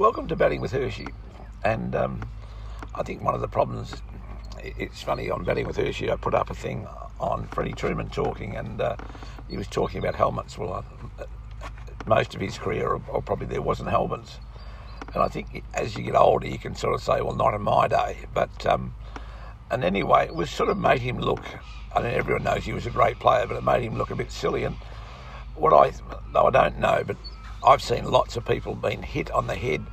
Welcome to Batting with Hershey. And um, I think one of the problems, it's funny, on Batting with Hershey, I put up a thing on Freddie Trueman talking, and uh, he was talking about helmets. Well, uh, most of his career, or, or probably there wasn't helmets. And I think as you get older, you can sort of say, well, not in my day. But, um, and anyway, it was sort of made him look, I mean, everyone knows he was a great player, but it made him look a bit silly. And what I, though I don't know, but I've seen lots of people being hit on the head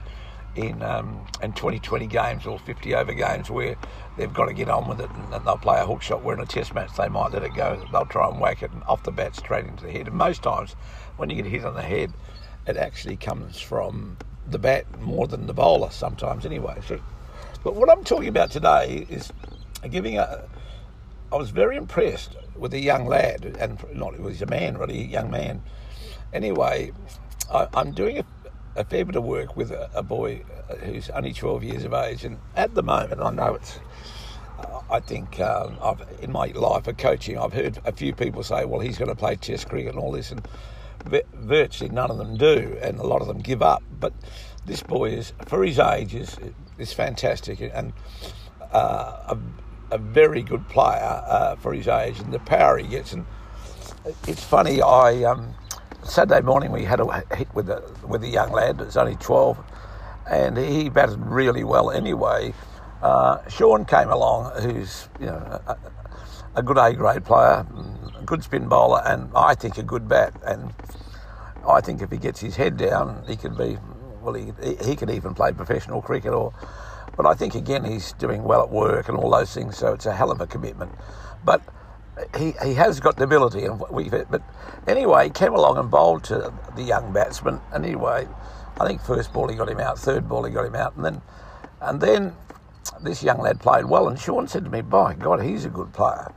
in um, in 2020 games or 50 over games where they've got to get on with it and they'll play a hook shot. Where in a test match they might let it go. They'll try and whack it off the bat straight into the head. And most times when you get hit on the head, it actually comes from the bat more than the bowler sometimes anyway. So, but what I'm talking about today is giving a. I was very impressed with a young lad, and not he was a man, really a young man. Anyway, I, am doing a, a, fair bit of work with a, a, boy who's only 12 years of age, and at the moment, I know it's. I think um, I've, in my life of coaching, I've heard a few people say, "Well, he's going to play chess, cricket and all this," and virtually none of them do, and a lot of them give up. But this boy is, for his age, is is fantastic, and uh, a, a, very good player uh, for his age, and the power he gets. And it's funny, I. Um, Saturday morning we had a hit with a with a young lad. It's only twelve, and he batted really well anyway. Uh, Sean came along, who's you know a, a good A grade player, a good spin bowler, and I think a good bat. And I think if he gets his head down, he could be well. He he could even play professional cricket, or but I think again he's doing well at work and all those things. So it's a hell of a commitment, but he, he has got the ability, and we've but anyway, he came along and bowled to the young batsman. Anyway, I think first ball he got him out, third ball he got him out, and then and then this young lad played well. And Sean said to me, "By God, he's a good player."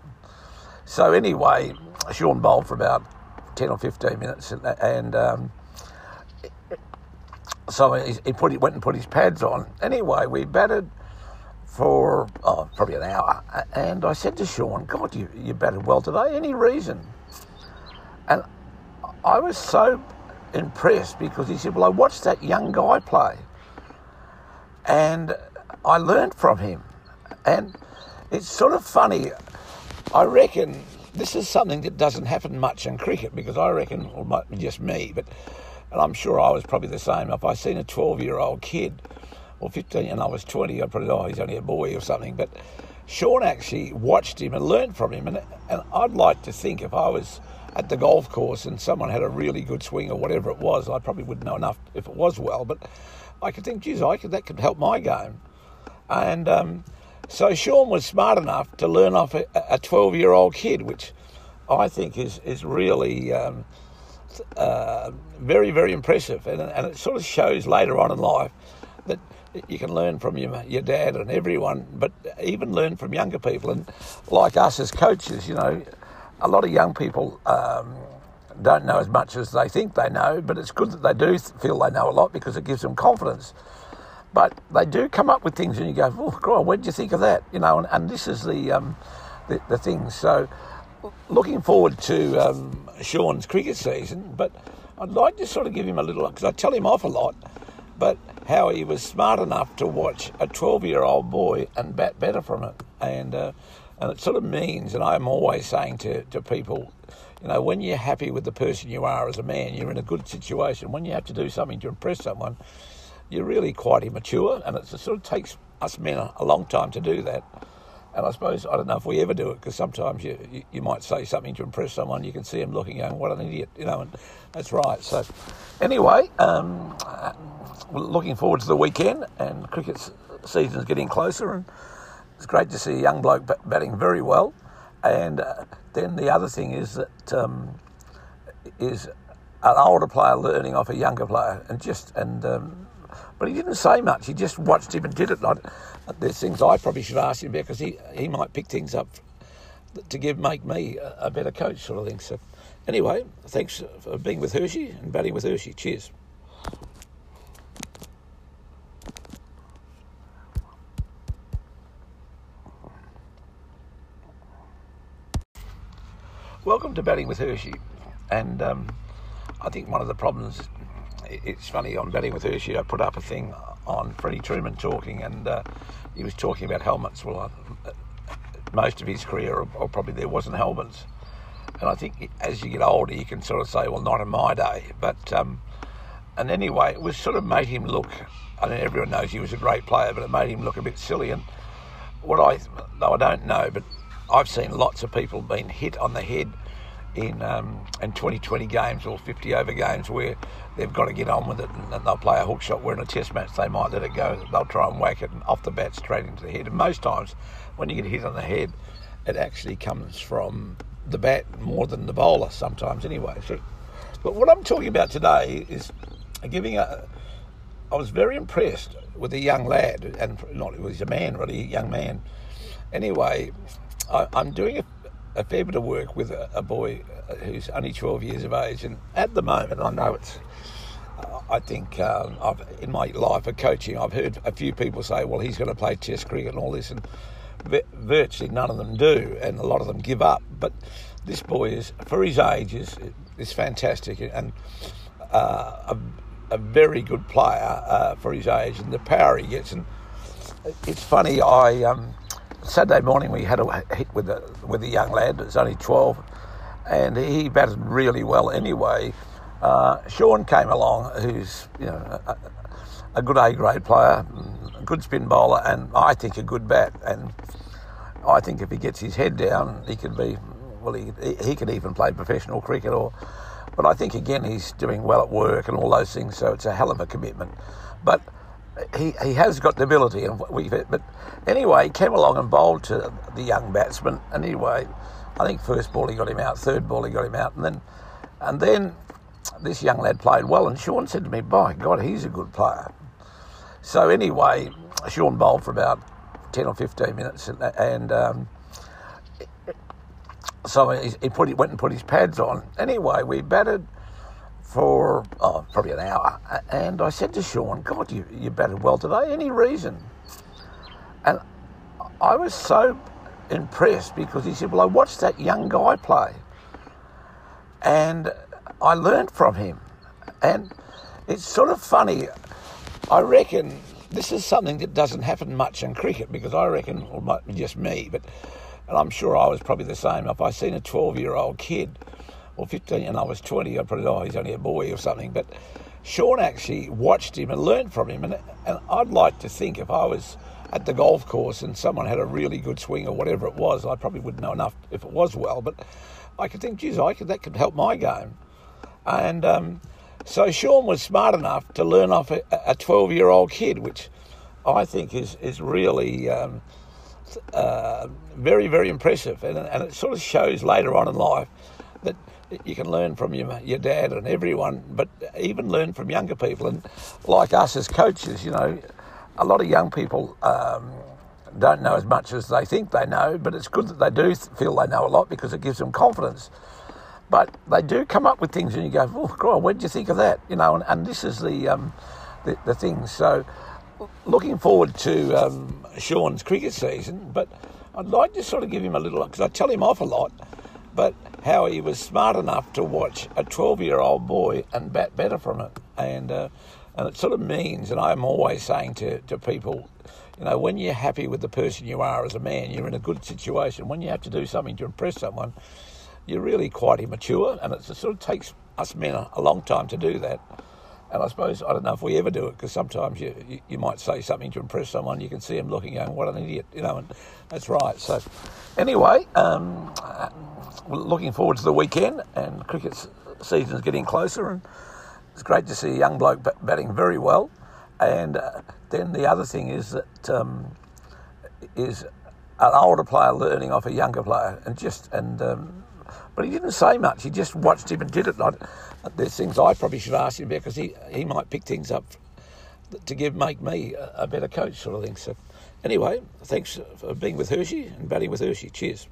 So anyway, Sean bowled for about ten or fifteen minutes, and, and um, so he, he put he went and put his pads on. Anyway, we batted for oh, probably an hour. And I said to Sean, God, you, you batted well today. Any reason? And I was so impressed because he said, Well, I watched that young guy play. And I learned from him. And it's sort of funny. I reckon this is something that doesn't happen much in cricket because I reckon, well, just me, but and I'm sure I was probably the same. If I seen a 12 year old kid or 15 and I was 20, I'd probably, oh, he's only a boy or something. But Sean actually watched him and learned from him. And, and I'd like to think if I was at the golf course and someone had a really good swing or whatever it was, I probably wouldn't know enough if it was well. But I could think, geez, I could, that could help my game. And um, so Sean was smart enough to learn off a 12 year old kid, which I think is, is really. Um, uh, very, very impressive, and, and it sort of shows later on in life that you can learn from your, your dad and everyone, but even learn from younger people. And like us as coaches, you know, a lot of young people um, don't know as much as they think they know, but it's good that they do feel they know a lot because it gives them confidence. But they do come up with things, and you go, "Oh God, where did you think of that?" You know, and, and this is the, um, the the thing. So, looking forward to um, Sean's cricket season, but I'd like to sort of give him a little because I tell him off a lot but how he was smart enough to watch a 12 year old boy and bat better from it. And, uh, and it sort of means, and I'm always saying to, to people, you know, when you're happy with the person you are as a man, you're in a good situation. When you have to do something to impress someone, you're really quite immature, and it sort of takes us men a, long time to do that. And I suppose, I don't know if we ever do it, because sometimes you, you, you, might say something to impress someone, you can see them looking, going, what an idiot, you know, and that's right. So, anyway, um, looking forward to the weekend, and cricket season is getting closer, and it's great to see a young bloke batting very well. And uh, then the other thing is that um, is an older player learning off a younger player, and just and um, but he didn't say much. He just watched him and did it. Like, there's things I probably should ask him about because he he might pick things up to give make me a better coach, sort of thing. So anyway, thanks for being with Hershey and batting with Hershey. Cheers. Welcome to Batting with Hershey. And um, I think one of the problems, it's funny on batting with Hershey. I put up a thing on Freddie Trueman talking, and uh, he was talking about helmets. Well, uh, most of his career, or, or probably there wasn't helmets. And I think as you get older, you can sort of say, well, not in my day. But um, and anyway, it was sort of made him look. I mean, everyone knows he was a great player, but it made him look a bit silly. And what I, though I don't know, but I've seen lots of people being hit on the head in um, in 2020 games or 50 over games where they've got to get on with it and, they'll play a hook shot. Where in a test match they might let it go. They'll try and whack it off the bat straight into the head. And most times when you get hit on the head, it actually comes from the bat more than the bowler sometimes anyway. So, but what I'm talking about today is giving a. I was very impressed with a young lad, and not he was a man, really, a young man. Anyway, I, am doing a a fair bit of work with a, a, boy uh, who's only 12 years of age, and at the moment, I know it's. I think um, I've, in my life of coaching, I've heard a few people say, "Well, he's going to play chess, cricket and all this," and virtually none of them do, and a lot of them give up. But this boy is, for his age, is is fantastic and uh, a, a very good player uh, for his age, and the power he gets. And it's funny, I um, Saturday morning we had a hit with a with a young lad that's only twelve, and he batted really well anyway. Uh, Sean came along, who's you know a, a good A grade player, a good spin bowler, and I think a good bat. And I think if he gets his head down, he could be well. He he could even play professional cricket, or but I think again he's doing well at work and all those things. So it's a hell of a commitment, but he, he has got the ability, and we've but anyway, he came along and bowled to the young batsman. And Anyway, I think first ball he got him out, third ball he got him out, and then and then this young lad played well, and Sean said to me, "By God, he's a good player." So anyway, Sean bowled for about ten or fifteen minutes, and, and um, so he, he put he went and put his pads on. Anyway, we batted for oh, probably an hour. And I said to Sean, God, you, you batted well today. Any reason? And I was so impressed because he said, Well, I watched that young guy play. And I learned from him. And it's sort of funny. I reckon this is something that doesn't happen much in cricket because I reckon, or might be just me, but and I'm sure I was probably the same. If I seen a 12 year old kid or 15 and I was 20, I'd probably, oh, he's only a boy or something. But Sean actually watched him and learned from him. And, and I'd like to think if I was at the golf course and someone had a really good swing or whatever it was, I probably wouldn't know enough if it was well. But I could think, geez, I could, that could help my game. And um, so Sean was smart enough to learn off a 12 year old kid, which I think is, is really. Um, uh, very, very impressive, and, and it sort of shows later on in life that you can learn from your, your dad and everyone, but even learn from younger people. And like us as coaches, you know, a lot of young people um, don't know as much as they think they know, but it's good that they do feel they know a lot because it gives them confidence. But they do come up with things, and you go, "Oh God, where did you think of that?" You know, and, and this is the, um, the the thing. So, looking forward to um, Sean's cricket season, but I'd like to sort of give him a little because I tell him off a lot but how he was smart enough to watch a 12 year old boy and bat better from it. And, uh, and it sort of means, and I'm always saying to, to people, you know, when you're happy with the person you are as a man, you're in a good situation. When you have to do something to impress someone, you're really quite immature, and it sort of takes us men a, a long time to do that. And I suppose, I don't know if we ever do it, because sometimes you, you, you, might say something to impress someone, you can see them looking, going, what an idiot, you know, and that's right. So, anyway, um, looking forward to the weekend, and cricket season is getting closer, and it's great to see a young bloke batting very well. And uh, then the other thing is that um, is an older player learning off a younger player, and just and um, but he didn't say much. He just watched him and did it. Like, there's things I probably should ask him about because he he might pick things up to give make me a, better coach, sort of thing. So anyway, thanks for being with Hershey and batting with Hershey. Cheers.